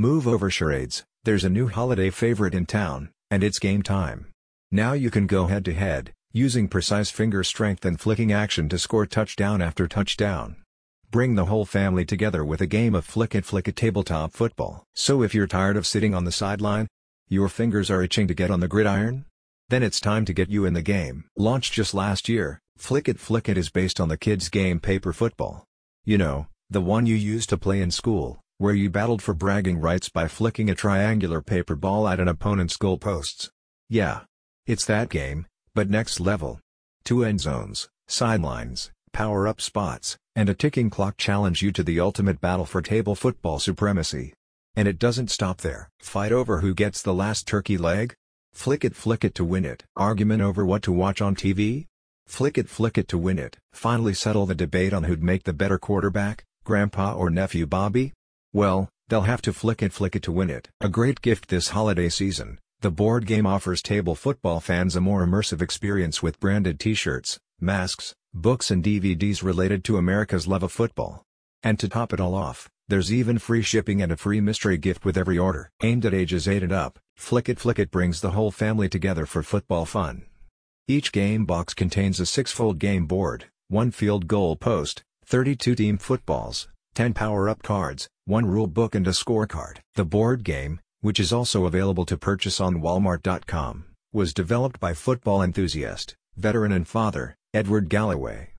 Move over charades, there's a new holiday favorite in town, and it's game time. Now you can go head to head, using precise finger strength and flicking action to score touchdown after touchdown. Bring the whole family together with a game of Flick It Flick It tabletop football. So if you're tired of sitting on the sideline, your fingers are itching to get on the gridiron? Then it's time to get you in the game. Launched just last year, Flick It Flick It is based on the kids' game paper football. You know, the one you used to play in school, where you battled for bragging rights by flicking a triangular paper ball at an opponent's goalposts. Yeah. It's that game, but next level. Two end zones, sidelines, power-up spots, and a ticking clock challenge you to the ultimate battle for table football supremacy. And it doesn't stop there. Fight over who gets the last turkey leg? Flick it flick it to win it. Argument over what to watch on TV? Flick it flick it to win it. Finally settle the debate on who'd make the better quarterback, grandpa or nephew Bobby? Well, they'll have to flick it flick it to win it. A great gift this holiday season, the board game offers table football fans a more immersive experience with branded t-shirts, masks, books and DVDs related to America's love of football. And to top it all off, there's even free shipping and a free mystery gift with every order. Aimed at ages 8 and up, Flick It Flick It brings the whole family together for football fun. Each game box contains a six-fold game board, one field goal post, 32 team footballs, 10 power-up cards, one rule book and a scorecard. The board game, which is also available to purchase on walmart.com, was developed by football enthusiast, veteran and father, Edward Galloway.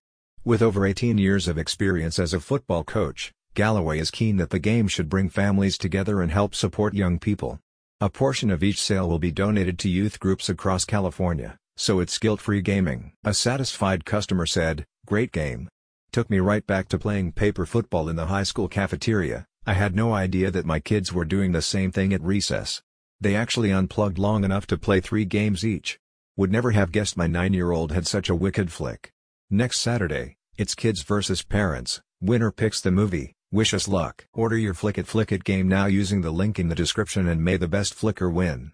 With over 18 years of experience as a football coach, Galloway is keen that the game should bring families together and help support young people. A portion of each sale will be donated to youth groups across California so it's guilt-free gaming. A satisfied customer said, great game. Took me right back to playing paper football in the high school cafeteria, I had no idea that my kids were doing the same thing at recess. They actually unplugged long enough to play three games each. Would never have guessed my 9-year-old had such a wicked flick. Next Saturday, it's kids versus parents, winner picks the movie, wish us luck. Order your Flick It Flick It game now using the link in the description and may the best flicker win.